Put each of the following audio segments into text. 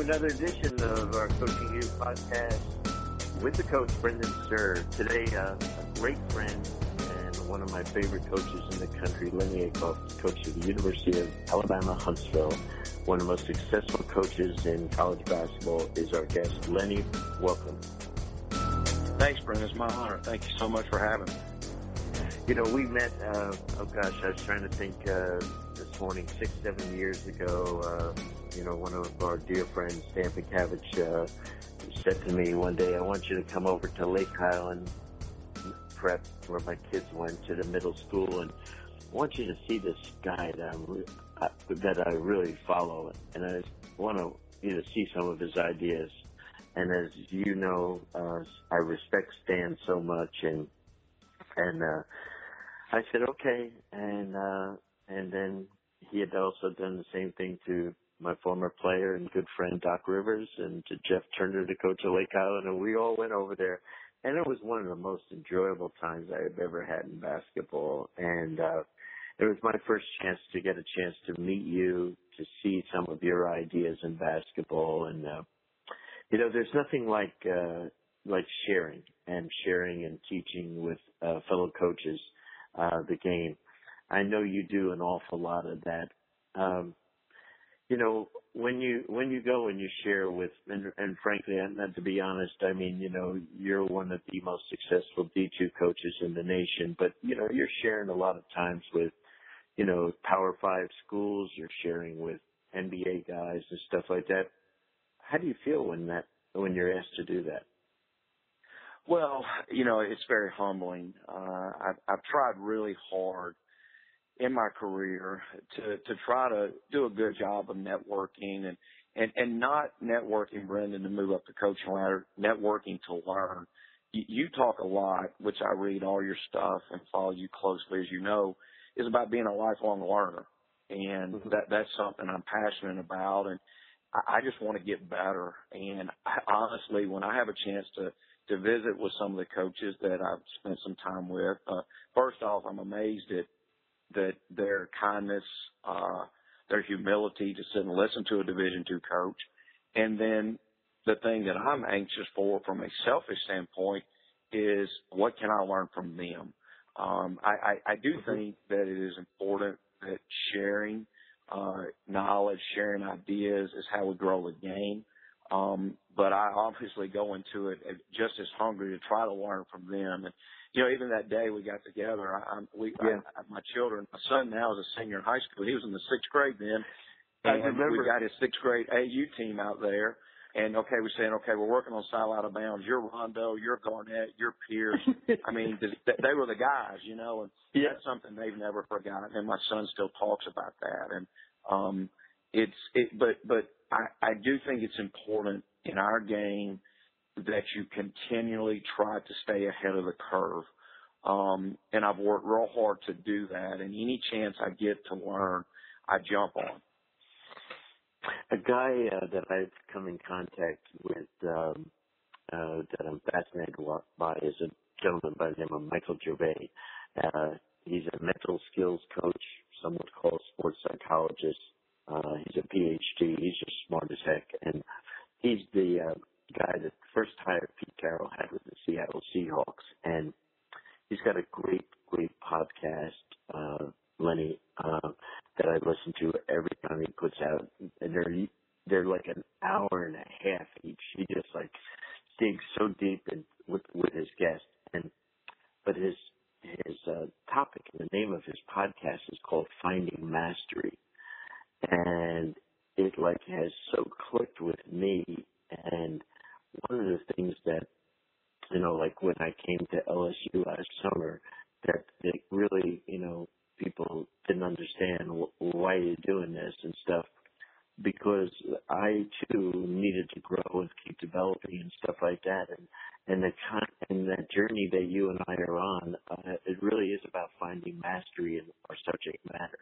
to another edition of our Coaching You podcast with the coach, Brendan Suhr. Today, uh, a great friend and one of my favorite coaches in the country, Lenny Acuff, coach of the University of Alabama, Huntsville. One of the most successful coaches in college basketball is our guest. Lenny, welcome. Thanks, Brendan. It's my honor. Thank you so much for having me. You know, we met, uh, oh gosh, I was trying to think, uh, morning, six, seven years ago, uh, you know, one of our dear friends, Stan Pikavich, uh, said to me one day, I want you to come over to Lake Highland prep where my kids went to the middle school and I want you to see this guy that, I'm, uh, that I really follow and I want to, you know, see some of his ideas. And as you know, uh, I respect Stan so much and, and, uh, I said, okay. And, uh, and then he had also done the same thing to my former player and good friend Doc Rivers and to Jeff Turner, the coach of Lake Highland, and we all went over there. And it was one of the most enjoyable times I have ever had in basketball. And uh, it was my first chance to get a chance to meet you, to see some of your ideas in basketball. And, uh, you know, there's nothing like, uh, like sharing and sharing and teaching with uh, fellow coaches uh, the game. I know you do an awful lot of that. Um, you know, when you when you go and you share with, and, and frankly, and to be honest, I mean, you know, you're one of the most successful D2 coaches in the nation, but you know, you're sharing a lot of times with, you know, Power Five schools. You're sharing with NBA guys and stuff like that. How do you feel when that when you're asked to do that? Well, you know, it's very humbling. Uh, I've, I've tried really hard in my career to to try to do a good job of networking and and and not networking, Brendan, to move up the coaching ladder, networking to learn. You, you talk a lot, which I read all your stuff and follow you closely, as you know, is about being a lifelong learner, and mm-hmm. that that's something I'm passionate about, and I, I just want to get better. And I, honestly, when I have a chance to to visit with some of the coaches that I've spent some time with, uh, first off, I'm amazed at that their kindness, uh, their humility to sit and listen to a Division two coach, and then the thing that I'm anxious for from a selfish standpoint is what can I learn from them. Um, I, I, I do mm-hmm. think that it is important that sharing uh, knowledge, sharing ideas is how we grow the game. Um, but I obviously go into it just as hungry to try to learn from them. And you know, even that day we got together, I, I we, yeah. I, my children, my son now is a senior in high school. He was in the sixth grade then. And I remember. we got his sixth grade AU team out there. And okay, we're saying, okay, we're working on side out of bounds. You're Rondo, you're Garnett, you're Pierce. I mean, they were the guys, you know, and yeah. that's something they've never forgotten. And my son still talks about that. And, um, it's, it, but, but I, I do think it's important in our game that you continually try to stay ahead of the curve. Um, and I've worked real hard to do that. And any chance I get to learn, I jump on. A guy uh, that I've come in contact with um, uh, that I'm fascinated by is a gentleman by the name of Michael Gervais. Uh, he's a mental skills coach, some would call a sports psychologist. Uh, he's a PhD. He's just smart as heck, and he's the uh, guy that first hired Pete Carroll had with the Seattle Seahawks, and he's got a great, great podcast, uh, Lenny, uh, that I listen to every time he puts out, and they're they're like an hour and a half each. He just like digs so deep in with with his guest, and but his his uh, topic, the name of his podcast is called Finding Mastery, and it like has so clicked with me. And one of the things that, you know, like when I came to LSU last summer, that it really, you know, people didn't understand why you're doing this and stuff because I too needed to grow and keep developing and stuff like that. And and the con- and that journey that you and I are on, uh, it really is about finding mastery in our subject matter.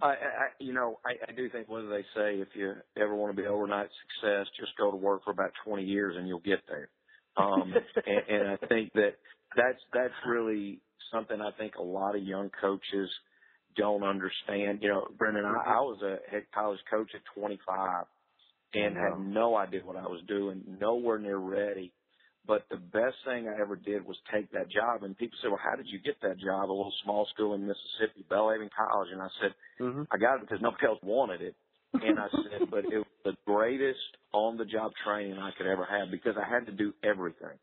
Do you agree? I, I you know, I, I do think what do they say? If you ever want to be overnight success, just go to work for about 20 years and you'll get there. Um, and, and I think that that's that's really something I think a lot of young coaches don't understand. You know, Brendan, I, I was a head college coach at 25 and had no idea what I was doing, nowhere near ready. But the best thing I ever did was take that job. And people say, well, how did you get that job? A little small school in Mississippi, Belhaven College. And I said, mm-hmm. I got it because nobody else wanted it. And I said, but it was the greatest on the job training I could ever have because I had to do everything.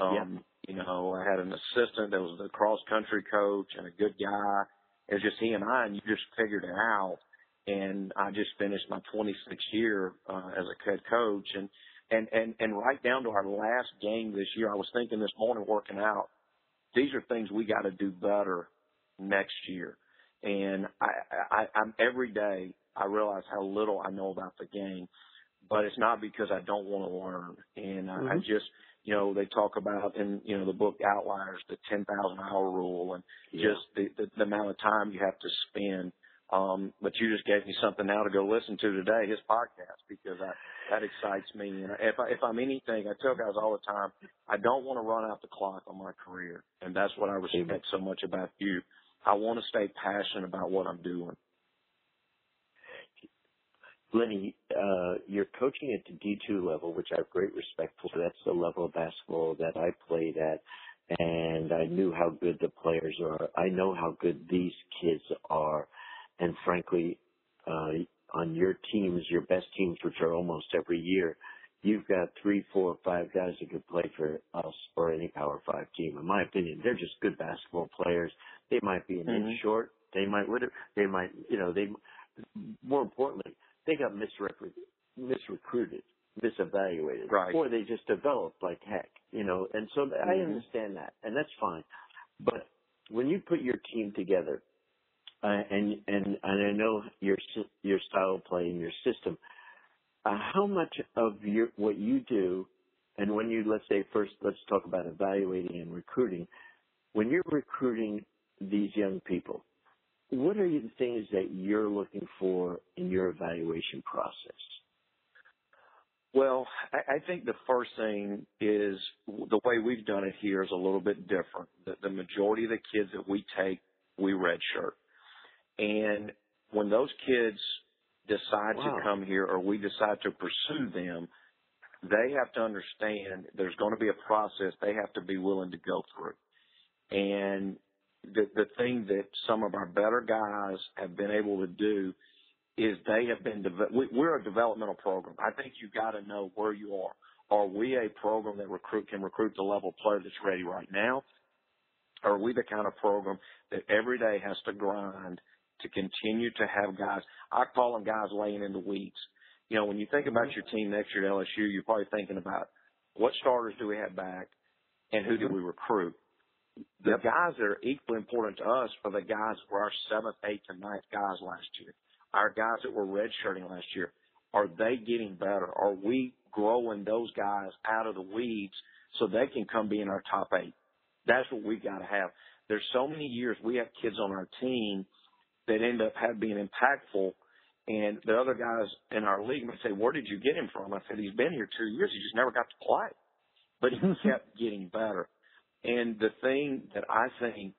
Um, yeah. you know, I had an assistant that was the cross country coach and a good guy. It was just he and I and you just figured it out. And I just finished my 26th year, uh, as a head coach and, and, and, and right down to our last game this year, I was thinking this morning working out, these are things we got to do better next year. And I, I, I'm every day I realize how little I know about the game, but it's not because I don't want to learn. And mm-hmm. I, I just, you know, they talk about in, you know, the book Outliers, the 10,000 hour rule and yeah. just the, the, the amount of time you have to spend. Um, but you just gave me something now to go listen to today, his podcast, because I, that excites me. And if I, if I'm anything, I tell guys all the time, I don't want to run out the clock on my career. And that's what I respect so much about you. I want to stay passionate about what I'm doing. Lenny, uh, you're coaching at the D2 level, which I have great respect for. That's the level of basketball that I played at, and I knew how good the players are. I know how good these kids are, and frankly, uh, on your teams, your best teams, which are almost every year, you've got three, four, five guys that could play for us or any Power Five team. In my opinion, they're just good basketball players. They might be an mm-hmm. inch short. They might, whatever they might, you know, they. More importantly, they got misrepre- misrecruited, misevaluated, right. or they just developed like heck, you know. And so mm-hmm. I understand that, and that's fine. But when you put your team together, uh, and and and I know your your style of play and your system, uh, how much of your what you do, and when you let's say first let's talk about evaluating and recruiting, when you're recruiting these young people, what are the things that you're looking for in your evaluation process? Well, I, think the first thing is the way we've done it here is a little bit different. The, the majority of the kids that we take, we redshirt. And when those kids decide wow. to come here or we decide to pursue them, they have to understand there's going to be a process they have to be willing to go through. And the, the thing that some of our better guys have been able to do is they have been, we, we're a developmental program. I think you've got to know where you are. Are we a program that recruit, can recruit the level player that's ready right now? Are we the kind of program that every day has to grind to continue to have guys? I call them guys laying in the weeds. You know, when you think about mm-hmm. your team next year at LSU, you're probably thinking about what starters do we have back and who do mm-hmm. we recruit? the guys that are equally important to us are the guys who were our seventh, eighth, and ninth guys last year. Our guys that were redshirting last year, are they getting better? Are we growing those guys out of the weeds so they can come be in our top eight? That's what we've got to have. There's so many years we have kids on our team that end up have being impactful, and the other guys in our league might say, "Where did you get him from?" I said, "He's been here two years. He just never got to play, but he kept getting better." And the thing that I think,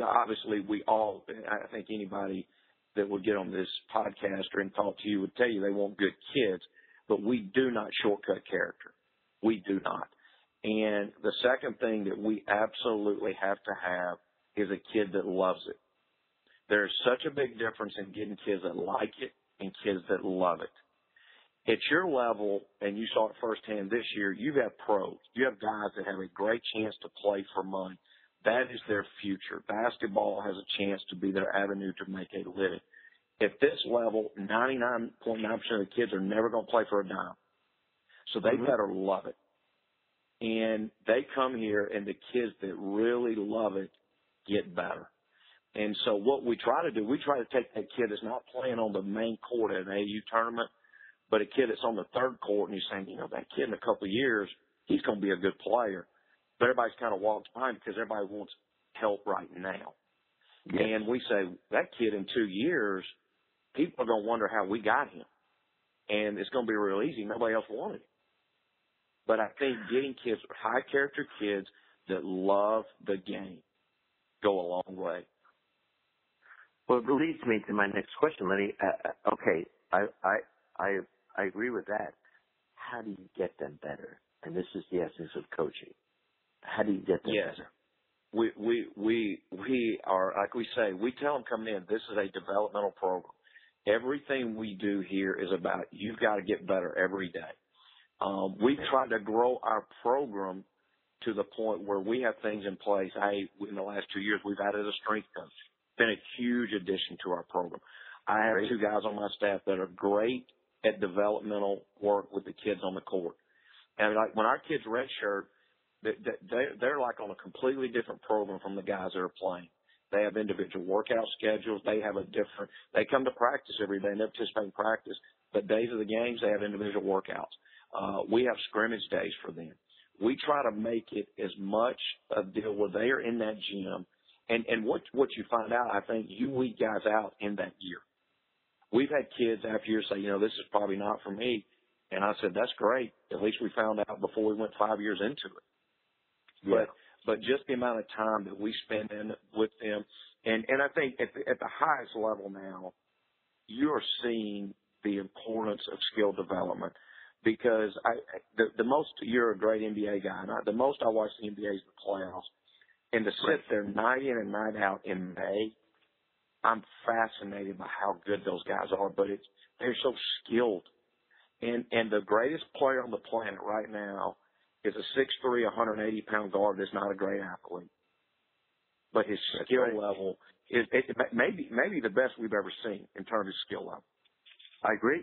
obviously we all, I think anybody that would get on this podcast or and talk to you would tell you they want good kids, but we do not shortcut character. We do not. And the second thing that we absolutely have to have is a kid that loves it. There's such a big difference in getting kids that like it and kids that love it at your level, and you saw it firsthand this year, you have got pros. You have guys that have a great chance to play for money. That is their future. Basketball has a chance to be their avenue to make a living. At this level, 99.9% of the kids are never going to play for a dime. So they mm-hmm. better love it. And they come here and the kids that really love it get better. And so what we try to do, we try to take that kid that's not playing on the main court at an AU tournament – but a kid that's on the third court and you're saying, you know, that kid in a couple of years, he's going to be a good player. But everybody's kind of walks behind because everybody wants help right now. Yes. And we say that kid in two years, people are going to wonder how we got him. And it's going to be real easy. Nobody else wanted him. But I think getting kids, high character kids that love the game go a long way. Well, it leads me to my next question, Lenny. Uh, uh, okay, I, I I I agree with that. How do you get them better? And this is the essence of coaching. How do you get them yes. better? We we we we are like we say. We tell them coming in. This is a developmental program. Everything we do here is about you've got to get better every day. Um, we've tried to grow our program to the point where we have things in place. I, in the last two years, we've added a strength coach. Been a huge addition to our program. I have two guys on my staff that are great at developmental work with the kids on the court. And like when our kids redshirt, they, they, they're like on a completely different program from the guys that are playing. They have individual workout schedules. They have a different, they come to practice every day and they participate in practice, but days of the games, they have individual workouts. Uh, we have scrimmage days for them. We try to make it as much a deal where they are in that gym. And, and what, what you find out, I think you weed guys out in that year. We've had kids after years say, you know, this is probably not for me. And I said, that's great. At least we found out before we went five years into it. Yeah. But, but just the amount of time that we spend in with them. And, and I think at the, at the highest level now, you're seeing the importance of skill development because I, the, the most, you're a great NBA guy. And I, the most I watch the NBA is the playoffs. And to sit there night in and night out in May, I'm fascinated by how good those guys are, but it's, they're so skilled. And, and the greatest player on the planet right now is a 6'3", 180 pound guard that's not a great athlete. But his skill right. level is it, maybe maybe the best we've ever seen in terms of skill level. I agree.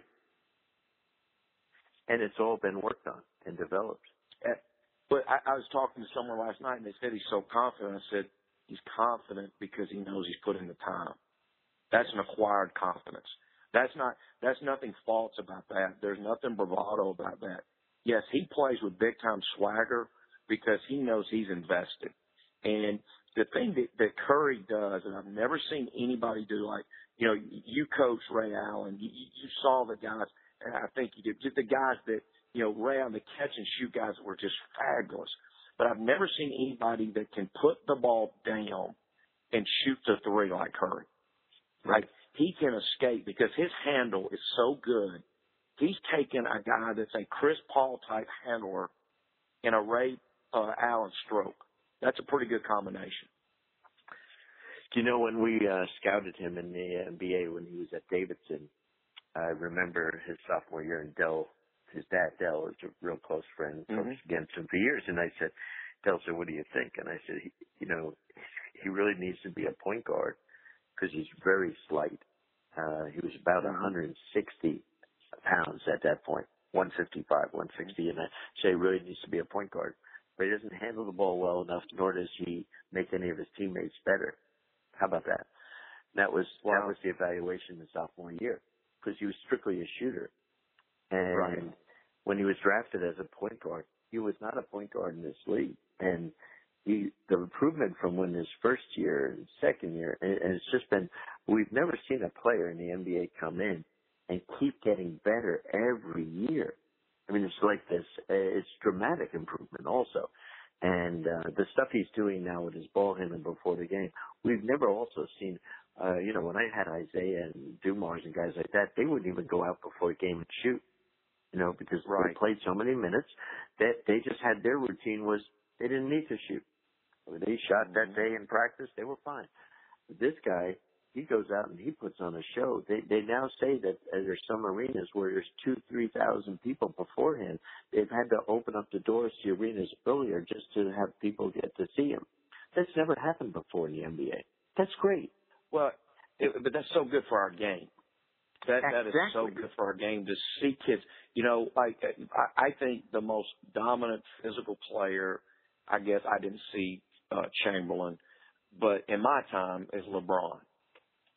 And it's all been worked on and developed. Eh, But I, I was talking to someone last night and they said he's so confident. I said he's confident because he knows he's put in the time. That's an acquired confidence. That's not, that's nothing false about that. There's nothing bravado about that. Yes, he plays with big time swagger because he knows he's invested. And the thing that, that Curry does, and I've never seen anybody do like, you know, you coach Ray Allen, you, you saw the guys, and I think you did, just the guys that, you know, Ray on the catch and shoot guys were just fabulous. But I've never seen anybody that can put the ball down and shoot the three like Curry. Like he can escape because his handle is so good. He's taken a guy that's a Chris Paul type handler in a Ray uh, Allen stroke. That's a pretty good combination. You know when we uh, scouted him in the NBA when he was at Davidson? I remember his sophomore year in Dell. His dad, Dell, is a real close friend, mm-hmm. coached against him for years. And I said, Dell said, "What do you think?" And I said, he, "You know, he really needs to be a point guard." because he's very slight. Uh, he was about 160 pounds at that point, 155, 160, and I say he really needs to be a point guard. But he doesn't handle the ball well enough, nor does he make any of his teammates better. How about that? That was wow. that was the evaluation the sophomore year because he was strictly a shooter, and right. When he was drafted as a point guard, he was not a point guard in this league, and the the improvement from when his first year second year, and it's just been we've never seen a player in the NBA come in and keep getting better every year. I mean, it's like this. Uh, it's dramatic improvement also, and uh, the stuff he's doing now with his ball handling before the game, we've never also seen. Uh, you know, when I had Isaiah and Dumars and guys like that, they wouldn't even go out before a game and shoot. You know, because right. they played so many minutes that they just had their routine was they didn't need to shoot. They shot that mm-hmm. day in practice, they were fine. But this guy, he goes out and he puts on a show. They they now say that uh, there's some arenas where there's two, three thousand people beforehand. They've had to open up the doors to arenas earlier just to have people get to see him. That's never happened before in the NBA. That's great. Well, it, but that's so good for our game. That exactly. that is so good for our game to see kids. You know, like I, think the most dominant physical player, I guess I didn't see uh, Chamberlain, but in my time is LeBron.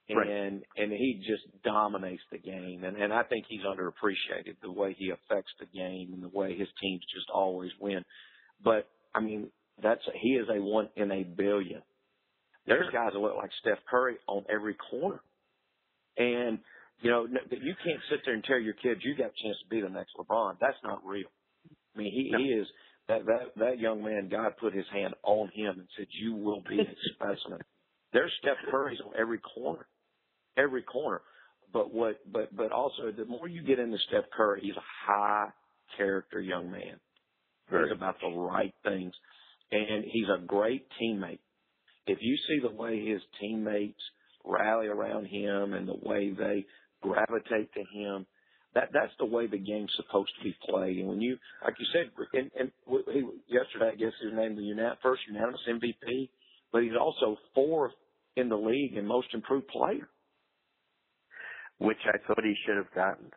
And right. and he just dominates the game, and and I think he's underappreciated the way he affects the game and the way his teams just always win. But I mean, that's he is a one in a billion. There's guys that look like Steph Curry on every corner, and you know you can't sit there and tell your kids you got a chance to be the next LeBron. That's not real. I mean, he, no. he is that that that young man, God put His hand on him and said, "You will be a specimen." There's Steph Curry's on every corner. every corner. But what, but, but also the more you get into Steph Curry, he's a high character young man. Very about the right things. And he's a great teammate. If you see the way his teammates rally around him and the way they gravitate to him, that that's the way the game's supposed to be played. And when you, like you said, and, and he, yesterday, I guess his name the unan- first unanimous MVP, but he's also fourth in the league and most improved player, which I thought he should have gotten.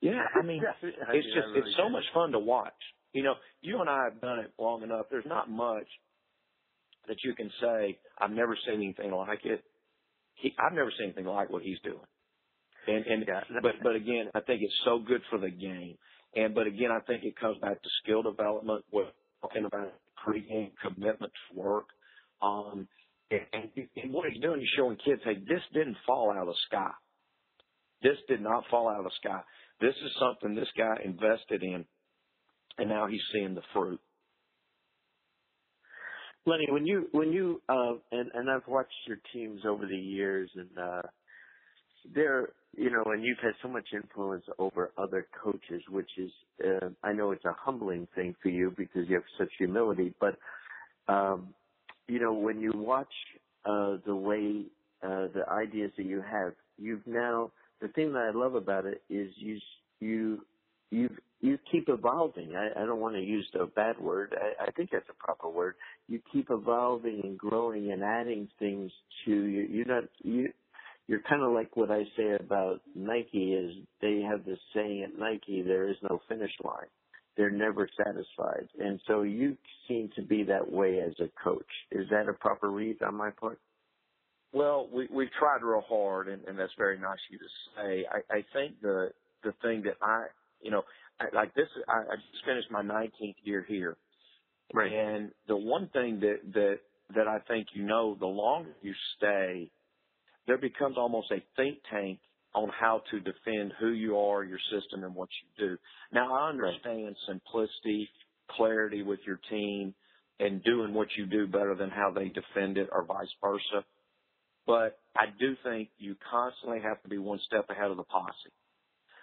Yeah, I mean, it's just really it's so much fun to watch. You know, you and I have done it long enough. There's not much that you can say I've never seen anything like it. He, I've never seen anything like what he's doing. And and yeah. but but again, I think it's so good for the game. And but again, I think it comes back to skill development. We're talking about pre-game commitment to work. Um, and, and what he's doing, is showing kids, hey, this didn't fall out of the sky. This did not fall out of the sky. This is something this guy invested in, and now he's seeing the fruit. Lenny, when you when you uh, and and I've watched your teams over the years, and uh, they're you know, and you've had so much influence over other coaches, which is uh, I know it's a humbling thing for you because you have such humility, but um, you know, when you watch uh, the way uh, the ideas that you have, you've now the thing that I love about it is you you you you keep evolving. I, I don't want to use a bad word. I, I think that's a proper word. You keep evolving and growing and adding things to you. You're not you. You're kind of like what I say about Nike is they have this saying at Nike, there is no finish line. They're never satisfied. And so you seem to be that way as a coach. Is that a proper read on my part? Well, we we've tried real hard, and, and that's very nice of you to say. I, I think the the thing that I, you know, I, like this, I, I just finished my 19th year here, right? And the one thing that that that I think you know, the longer you stay, there becomes almost a think tank on how to defend who you are, your system, and what you do. Now, I understand simplicity, clarity with your team, and doing what you do better than how they defend it, or vice versa. But I do think you constantly have to be one step ahead of the posse.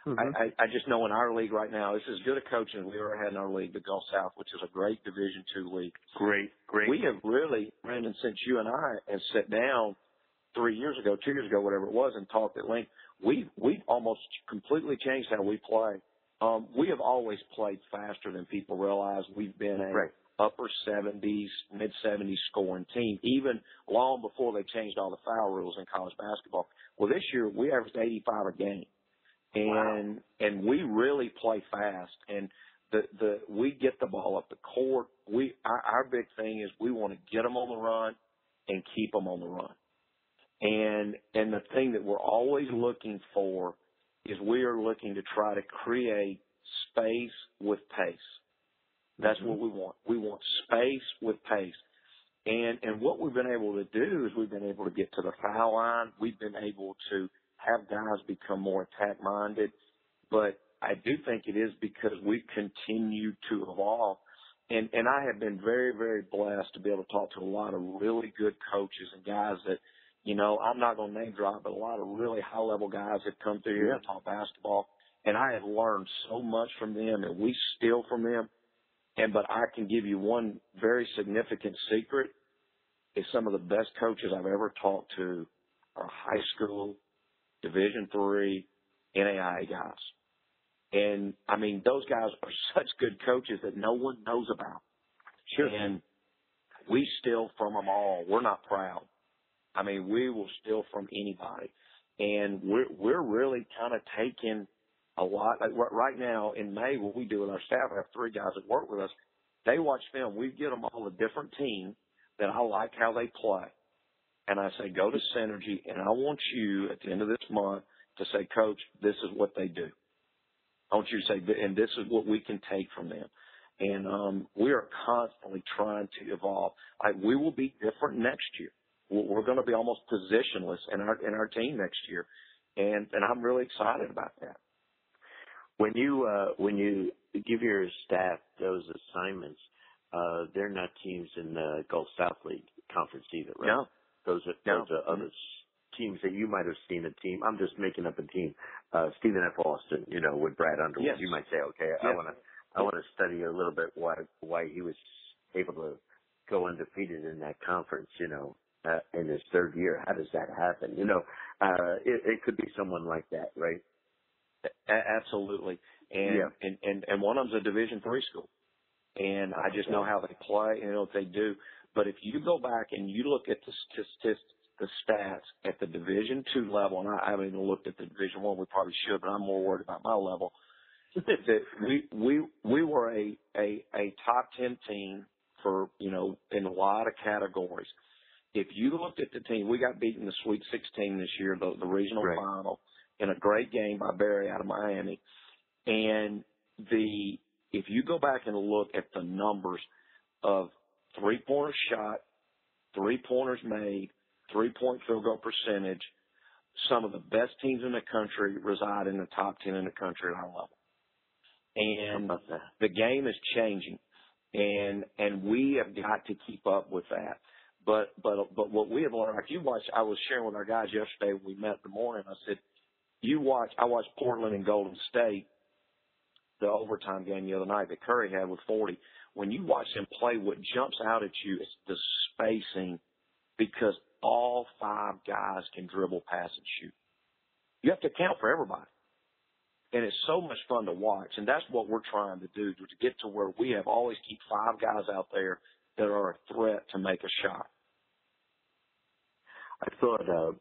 Mm-hmm. I, I, just know in our league right now, it's as good a coaching as we ever had in our league, the Gulf South, which is a great Division two league. Great, great. We have really, Brendan, since you and I have sat down three years ago, two years ago, whatever it was, and talked at length, we we've almost completely changed how we play. Um, we have always played faster than people realize. We've been a right. upper 70s, mid 70s scoring team, even long before they changed all the foul rules in college basketball. Well, this year we averaged 85 a game, and wow. and we really play fast. And the the we get the ball up the court. We our, our big thing is we want to get them on the run and keep them on the run. And, and the thing that we're always looking for is we are looking to try to create space with pace. That's mm-hmm. what we want. We want space with pace. And, and what we've been able to do is we've been able to get to the foul line. We've been able to have guys become more attack minded. But I do think it is because we continue to evolve. And, and I have been very, very blessed to be able to talk to a lot of really good coaches and guys that you know, I'm not going to name drop, but a lot of really high level guys have come through here to talk basketball, and I have learned so much from them, and we steal from them. And but I can give you one very significant secret: is some of the best coaches I've ever talked to are high school, Division three, NAIA guys. And I mean, those guys are such good coaches that no one knows about. Sure. And we steal from them all. We're not proud. I mean, we will steal from anybody. And we're, we're really kind of taking a lot. Like right now in May, what we do with our staff, I have three guys that work with us. They watch film. We get them all a different team that I like how they play. And I say, go to Synergy and I want you at the end of this month to say, coach, this is what they do. I want you to say, and this is what we can take from them. And, um, we are constantly trying to evolve. Like we will be different next year we're going to be almost positionless in our in our team next year, and and I'm really excited about that. When you uh, when you give your staff those assignments, uh, they're not teams in the Gulf South League conference either, right? No, those are no. those are others. teams that you might have seen a team. I'm just making up a team. Uh, Stephen F. Austin, you know, with Brad Underwood. Yes. You might say, okay, I want to, I want to study a little bit why why he was able to go undefeated in that conference. You know, uh, in his third year. How does that happen? You know, uh, it, it could be someone like that, right? A- absolutely. And, Yeah. and, and, and one of them's a division three school. And I just know how they play and know what they do. But if you go back and you look at the statistics, the stats at the division two level, and I, I haven't even looked at the division one, we probably should, but I'm more worried about my level. that we, we, we were a, a, a top 10 team for, you know, in a lot of categories. If you looked at the team, we got beaten the Sweet 16 this year, the, the regional Right. final, in a great game by Barry out of Miami. And the, if you go back and look at the numbers of three pointers shot, three pointers made, three point field goal percentage, some of the best teams in the country reside in the top 10 in the country at our level. And the game is changing and and we have got to keep up with that but but but what we have learned like you watch i was sharing with our guys yesterday when we met in the morning. I said you watch i watched portland and golden state the overtime game the other night that curry had with 40 when you watch them play what jumps out at you is the spacing because all five guys can dribble pass and shoot. You have to account for everybody. And it's so much fun to watch. And that's what we're trying to do to get to where we have always keep five guys out there that are a threat to make a shot. I thought uh,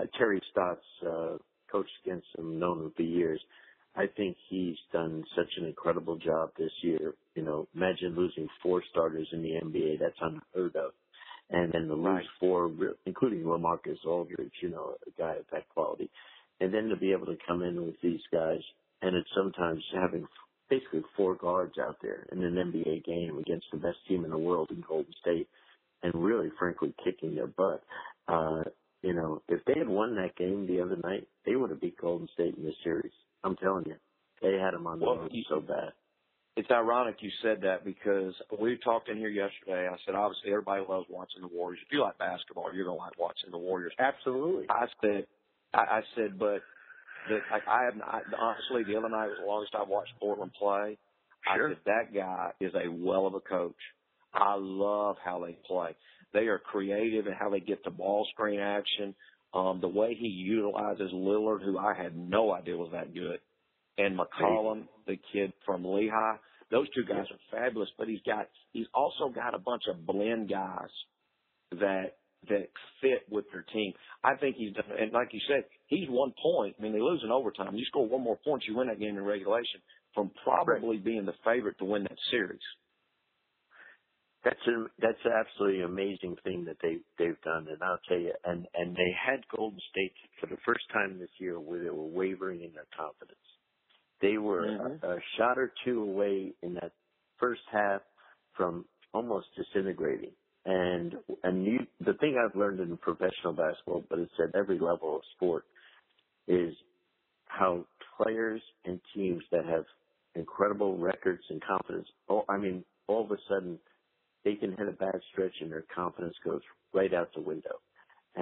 uh, Terry Stotts uh, coached against him, known him for years. I think he's done such an incredible job this year. You know, imagine losing four starters in the NBA. That's unheard of. And then to lose Right. four, including LaMarcus Aldridge, you know, a guy of that quality. And then to be able to come in with these guys, and it's sometimes having basically four guards out there in an NBA game against the best team in the world in Golden State, and really, frankly, kicking their butt. Uh, you know, if they had won that game the other night, they would have beat Golden State in this series. I'm telling you, they had them on the Well, you- so bad. It's ironic you said that because we talked in here yesterday. I said, obviously, everybody loves watching the Warriors. If you like basketball, you're going to like watching the Warriors. Absolutely. I said, I, I said, but the, like I have I, honestly, the other night was the longest I've watched Portland play. Sure. I said that guy is a well of a coach. I love how they play. They are creative in how they get the ball screen action. Um, the way he utilizes Lillard, who I had no idea was that good, and McCollum, the kid from Lehigh. Those two guys are fabulous, but he's got he's also got a bunch of blend guys that that fit with their team. I think he's done, and like you said, he's one point. I mean, they lose in overtime. You score one more point, you win that game in regulation. From probably being the favorite to win that series. That's a, that's an absolutely amazing thing that they they've done, and I'll tell you, and and they had Golden State for the first time this year where they were wavering in their confidence. They were Mhm. a, a shot or two away in that first half from almost disintegrating. And and you, the thing I've learned in professional basketball, but it's at every level of sport, is how players and teams that have incredible records and confidence. Oh, I mean, all of a sudden they can hit a bad stretch and their confidence goes right out the window.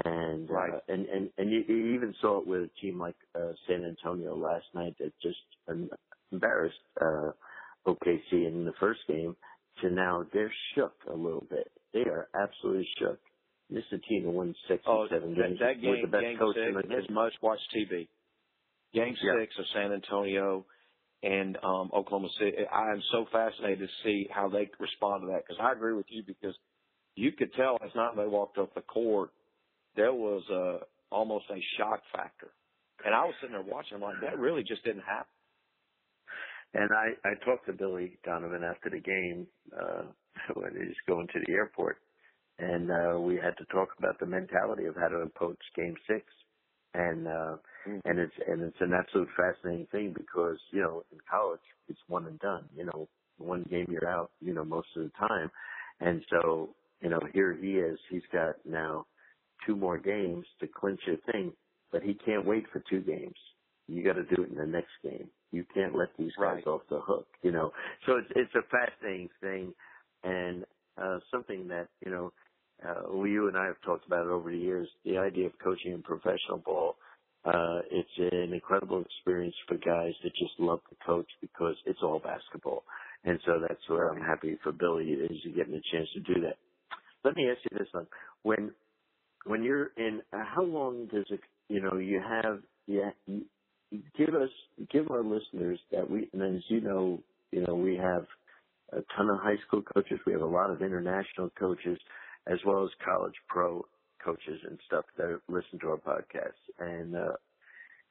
And Right. uh, and and and you, you even saw it with a team like uh, San Antonio last night that just embarrassed uh, OKC in the first game. To now they're shook a little bit. They are absolutely shook. This is a team that won six Oh, or seven games that with game, the best game coach in the six is game. must watch TV. Game Yeah. six of San Antonio and um, Oklahoma City. I am so fascinated to see how they respond to that because I agree with you because you could tell last night when they walked off the court, there was a almost a shock factor. And I was sitting there watching, I'm like, that really just didn't happen. And I, I talked to Billy Donovan after the game, uh, when he was going to the airport. And, uh, we had to talk about the mentality of how to approach game six. And, uh, and it's, and it's an absolute fascinating thing because, you know, in college, it's one and done, you know, one game you're out, you know, most of the time. And so, you know, here he is, he's got now two more games to clinch a thing, but he can't wait for two games. You got to do it in the next game. You can't let these guys Right. off the hook, you know. So it's it's a fascinating thing, and uh, something that you know uh, you and I have talked about it over the years. The idea of coaching in professional ball, uh, it's an incredible experience for guys that just love to coach because it's all basketball. And so that's where I'm happy for Billy is getting a chance to do that. Let me ask you this one: when when you're in, uh, how long does it? You know, you have yeah. You, give us give our listeners that we and as you know, you know we have a ton of high school coaches. We have a lot of international coaches as well as college pro coaches and stuff that listen to our podcast. And uh,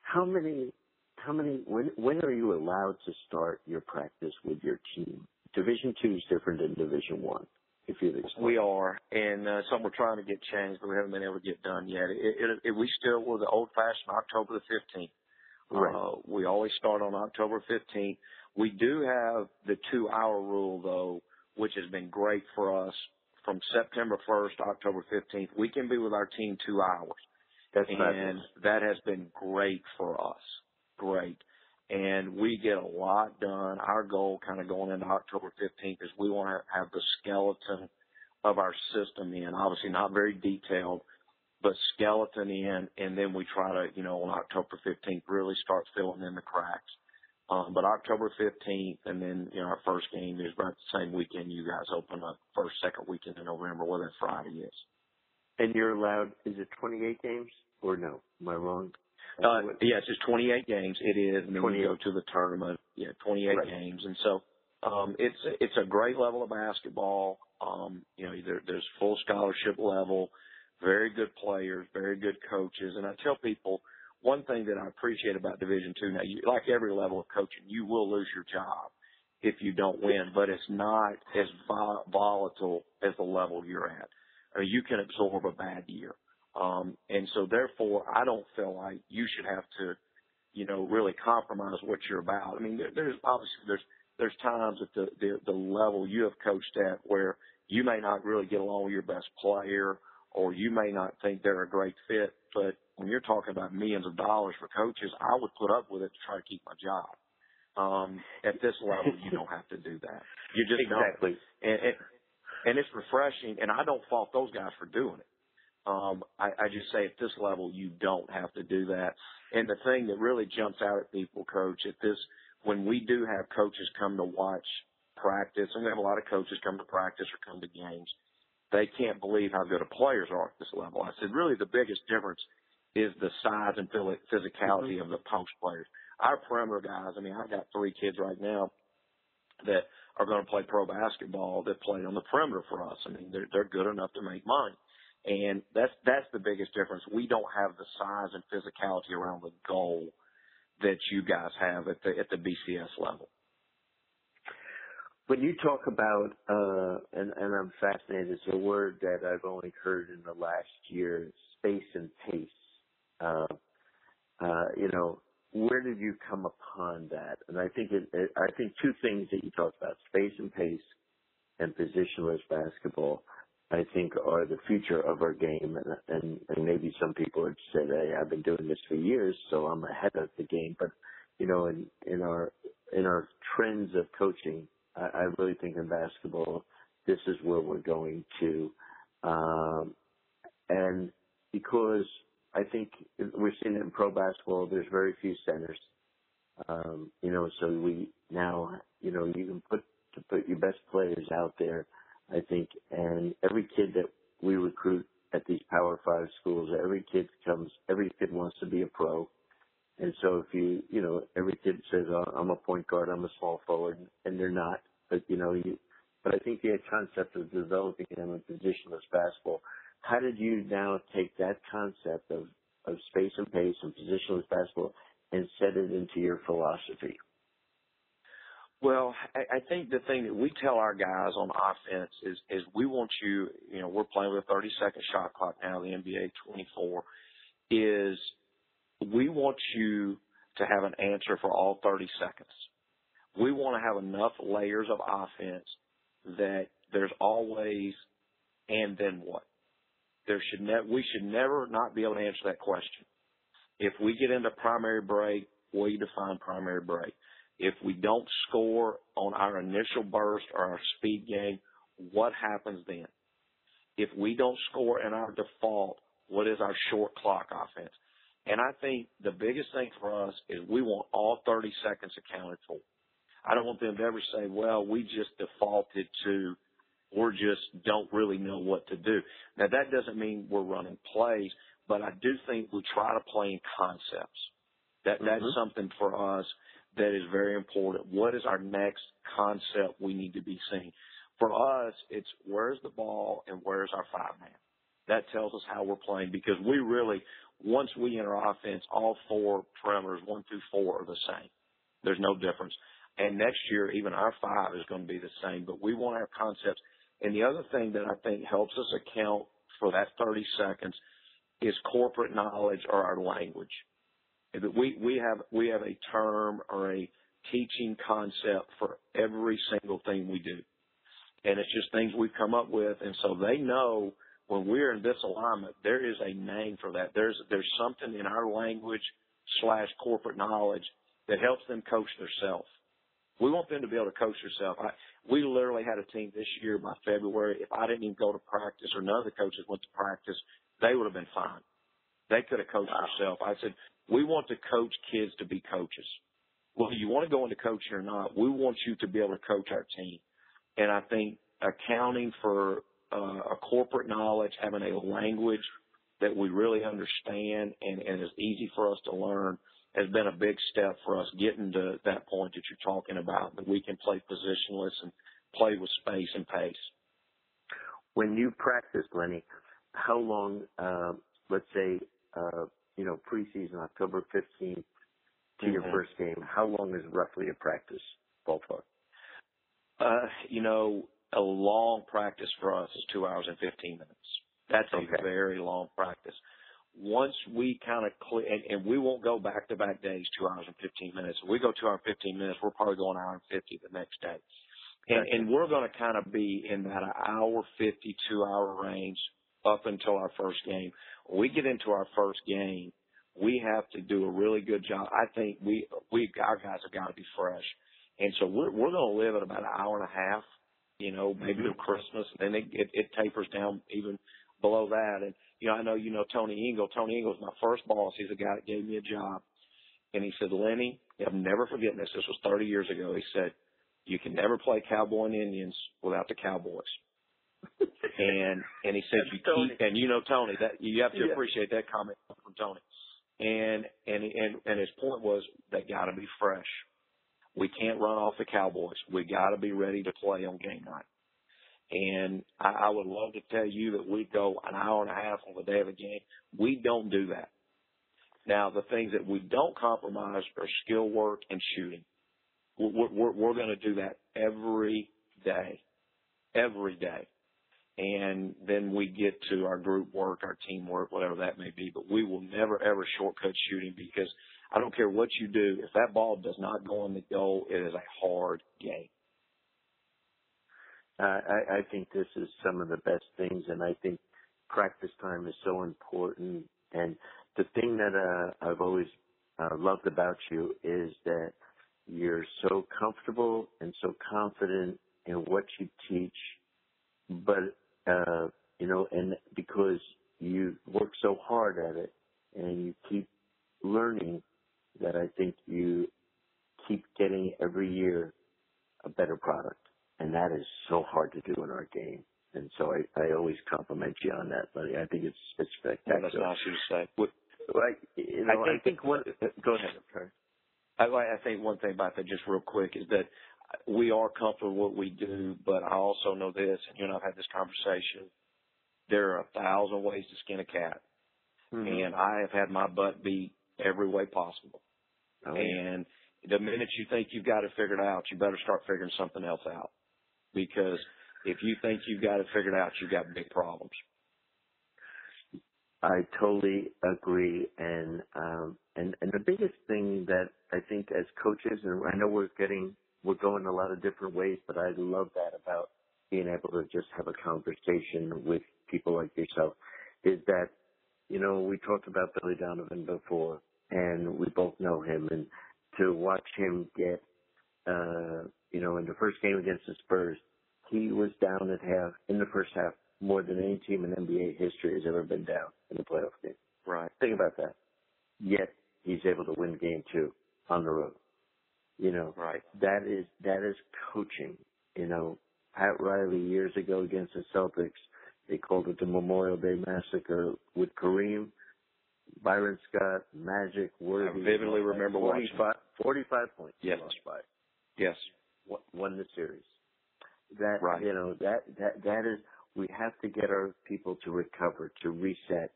how many, how many, when when are you allowed to start your practice with your team? Division two is different than Division one. If you we are, and uh, something we're trying to get changed, but we haven't been able to get done yet. It, it, it, we still were the old-fashioned October the fifteenth. Right. Uh, we always start on October fifteenth. We do have the two-hour rule though, which has been great for us from September 1st to October 15th, we can be with our team two hours. That's and that has been great for us. Great. And we get a lot done. Our goal kind of going into October 15th is we want to have the skeleton of our system in, obviously not very detailed, but skeleton in. And then we try to, you know, on October 15th, really start filling in the cracks. Um, but October 15th, and then, you know, our first game is about the same weekend you guys open up, first, second weekend in November, where that Friday is. And you're allowed, is it 28 games or no? Am I wrong? Uh, yes, it's 28 games. It is. And then 28. you go to the tournament. Yeah, 28 right. games. And so, um, it's, it's a great level of basketball. Um, you know, there, there's full scholarship level, very good players, very good coaches. And I tell people, one thing that I appreciate about Division Two now, you, like every level of coaching, you will lose your job if you don't win, but it's not as vol- volatile as the level you're at. I mean, you can absorb a bad year, um, and so therefore, I don't feel like you should have to, you know, really compromise what you're about. I mean, there, there's obviously there's there's times at the, the the level you have coached at where you may not really get along with your best player, or you may not think they're a great fit, but when you're talking about millions of dollars for coaches, I would put up with it to try to keep my job. Um, at this level, you don't have to do that. You just exactly. don't. And, and, and it's refreshing, and I don't fault those guys for doing it. Um, I, I just say at this level, you don't have to do that. And the thing that really jumps out at people, coach, at this, when we do have coaches come to watch practice, and we have a lot of coaches come to practice or come to games, they can't believe how good a players are at this level. I said, really the biggest difference is the size and physicality mm-hmm. of the post players. Our perimeter guys, I mean, I've got three kids right now that are going to play pro basketball that play on the perimeter for us. I mean, they're, they're good enough to make money. And that's, that's the biggest difference. We don't have the size and physicality around the goal that you guys have at the, at the BCS level. When you talk about, uh, and, and I'm fascinated, it's a word that I've only heard in the last year, space and pace uh, uh, you know, where did you come upon that? And I think it, it, I think two things that you talked about, space and pace and positionless basketball, I think are the future of our game. And, and, and maybe some people would say, hey, I've been doing this for years, so I'm ahead of the game. But, you know, in, in our, in our trends of coaching, I, I really think in basketball, this is where we're going to. Um, and because I think we're seeing it in pro basketball. There's very few centers. Um, you know, so we now, you know, you can put to put your best players out there. I think, and every kid that we recruit at these Power Five schools, every kid comes, every kid wants to be a pro. And so if you, you know, every kid says, oh, I'm a point guard, I'm a small forward, and they're not. But, you know, you, but I think the concept of developing them in positionless basketball how did you now take that concept of, of space and pace and positionless basketball and set it into your philosophy? Well, I, I think the thing that we tell our guys on offense is, is we want you, you know, we're playing with a 30 second shot clock now, the NBA 24, is we want you to have an answer for all 30 seconds. We want to have enough layers of offense that there's always and then what? there should ne- we should never not be able to answer that question. If we get into primary break, we define primary break. If we don't score on our initial burst or our speed game, what happens then? if we don't score in our default, what is our short clock offense? And I think the biggest thing for us is we want all 30 seconds accounted for. I don't want them to ever say, well, we just defaulted to or just don't really know what to do. Now that doesn't mean we're running plays, but I do think we try to play in concepts. That that's mm-hmm. something for us that is very important. What is our next concept we need to be seeing? For us, it's where's the ball and where's our five man. That tells us how we're playing because we really, once we enter offense, all four parameters, one through four, are the same. There's no difference. And next year, even our five is going to be the same, but we want our concepts. And the other thing that I think helps us account for that 30 seconds is corporate knowledge or our language. We, we have, we have a term or a teaching concept for every single thing we do. And it's just things we've come up with. And so they know when we're in this alignment, there is a name for that. There's, there's something in our language slash corporate knowledge that helps them coach themselves. We want them to be able to coach themselves. I, we literally had a team this year by February. If I didn't even go to practice or none of the coaches went to practice, they would have been fine. They could have coached themselves. I said, we want to coach kids to be coaches. Whether you want to go into coaching or not, we want you to be able to coach our team. And I think accounting for uh, a corporate knowledge, having a language that we really understand and, and is easy for us to learn has been a big step for us getting to that point that you're talking about, that we can play positionless and play with space and pace. When you practice, Lenny, how long, uh, let's say, uh, you know, preseason, October 15th to mm-hmm. your first game, how long is roughly a practice ballpark? Uh, you know, a long practice for us is two hours and 15 minutes. That's a very long practice. Once we kind of clear, and, and, we won't go back to back days, two hours and 15 minutes. If we go two hours and 15 minutes, we're probably going an hour and 50 the next day. And, and we're going to kind of be in that hour 52 hour range up until our first game. When we get into our first game, we have to do a really good job. I think we, we, our guys have got to be fresh. And so we're, we're going to live at about an hour and a half, you know, maybe mm-hmm. Christmas, and then it, it, it tapers down even below that. And, you know, I know you know Tony Ingle. Tony Ingle was my first boss. He's the guy that gave me a job. And he said, Lenny, I'm never forgetting this. This was 30 years ago. He said, you can never play cowboy and Indians without the Cowboys. and and he said you keep and you know Tony that you have to yeah. appreciate that comment from Tony. And and and and his point was they got to be fresh. We can't run off the Cowboys. We got to be ready to play on game night. And I, I would love to tell you that we go an hour and a half on the day of the game. We don't do that. Now, the things that we don't compromise are skill work and shooting. We're, we're, we're going to do that every day, every day. And then we get to our group work, our teamwork, whatever that may be. But we will never ever shortcut shooting because I don't care what you do. If that ball does not go in the goal, it is a hard game. I, I think this is some of the best things, and I think practice time is so important. And the thing that uh, I've always uh, loved about you is that you're so comfortable and so confident in what you teach, but uh, you know, and because you work so hard at it and you keep learning, that I think you keep getting every year a better product and that is so hard to do in our game. And so I, I always compliment you on that, buddy. I think it's it's spectacular. that's nice you say. What, like, you know, I think, I think one. Go ahead. Okay. I, I think one thing about that, just real quick, is that we are comfortable with what we do, but I also know this, and you and I've had this conversation. There are a thousand ways to skin a cat, mm-hmm. and I have had my butt beat every way possible. Oh, and the minute you think you've got it figured out, you better start figuring something else out. Because if you think you've got it figured out, you've got big problems. I totally agree, and um, and and the biggest thing that I think as coaches, and I know we're getting we're going a lot of different ways, but I love that about being able to just have a conversation with people like yourself, is that you know we talked about Billy Donovan before, and we both know him, and to watch him get uh, you know, in the first game against the Spurs, he was down at half in the first half more than any team in NBA history has ever been down in the playoff game. Right. Think about that. Yet he's able to win game two on the road. You know, right. that is that is coaching. You know, Pat Riley years ago against the Celtics, they called it the Memorial Day Massacre with Kareem, Byron Scott, Magic, Worthy. I vividly remember 45, watching. 45 points. Yes. By. Yes. Won the series. That right. you know that that that is we have to get our people to recover, to reset,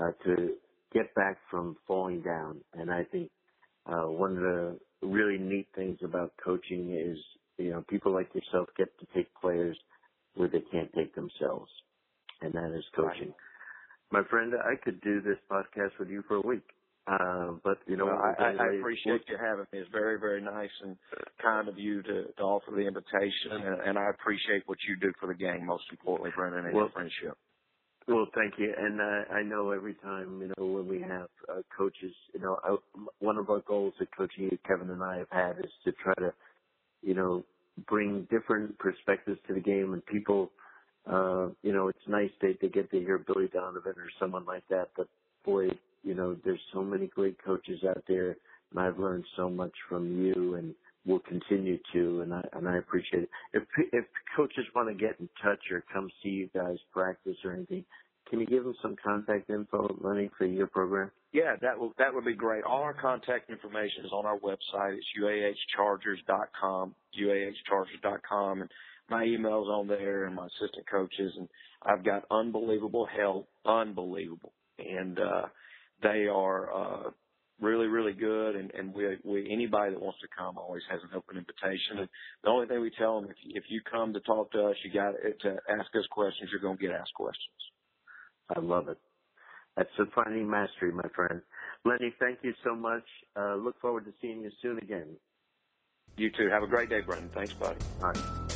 uh, to get back from falling down. And I think uh, one of the really neat things about coaching is, you know, people like yourself get to take players where they can't take themselves, and that is coaching. Right. My friend, I could do this podcast with you for a week. Uh, but you know, well, I, I, appreciate you having me. It's very, very nice and kind of you to, to offer the invitation, and, and I appreciate what you do for the game. Most importantly, Brendan, and well, your friendship. Well, thank you. And uh, I know every time, you know, when we have uh, coaches, you know, I, one of our goals at coaching Kevin and I have had is to try to, you know, bring different perspectives to the game and people, uh, you know, it's nice they, they get to hear Billy Donovan or someone like that, but boy, you know, there's so many great coaches out there and I've learned so much from you and will continue to, and I and I appreciate it. If if coaches want to get in touch or come see you guys practice or anything, can you give them some contact info, Lenny, for your program? Yeah, that would that would be great. All our contact information is on our website. It's uahchargers.com, uahchargers.com, and my email's on there, and my assistant coaches, and I've got unbelievable help, unbelievable, and uh, they are. Uh, really, really good. And, and we, we, anybody that wants to come always has an open invitation. And the only thing we tell them, if you, if you come to talk to us, you got to ask us questions. You're going to get asked questions. I love it. That's the defining mastery, my friend. Lenny, thank you so much. Uh, look forward to seeing you soon again. You too. Have a great day, Brendan. Thanks, buddy. All right.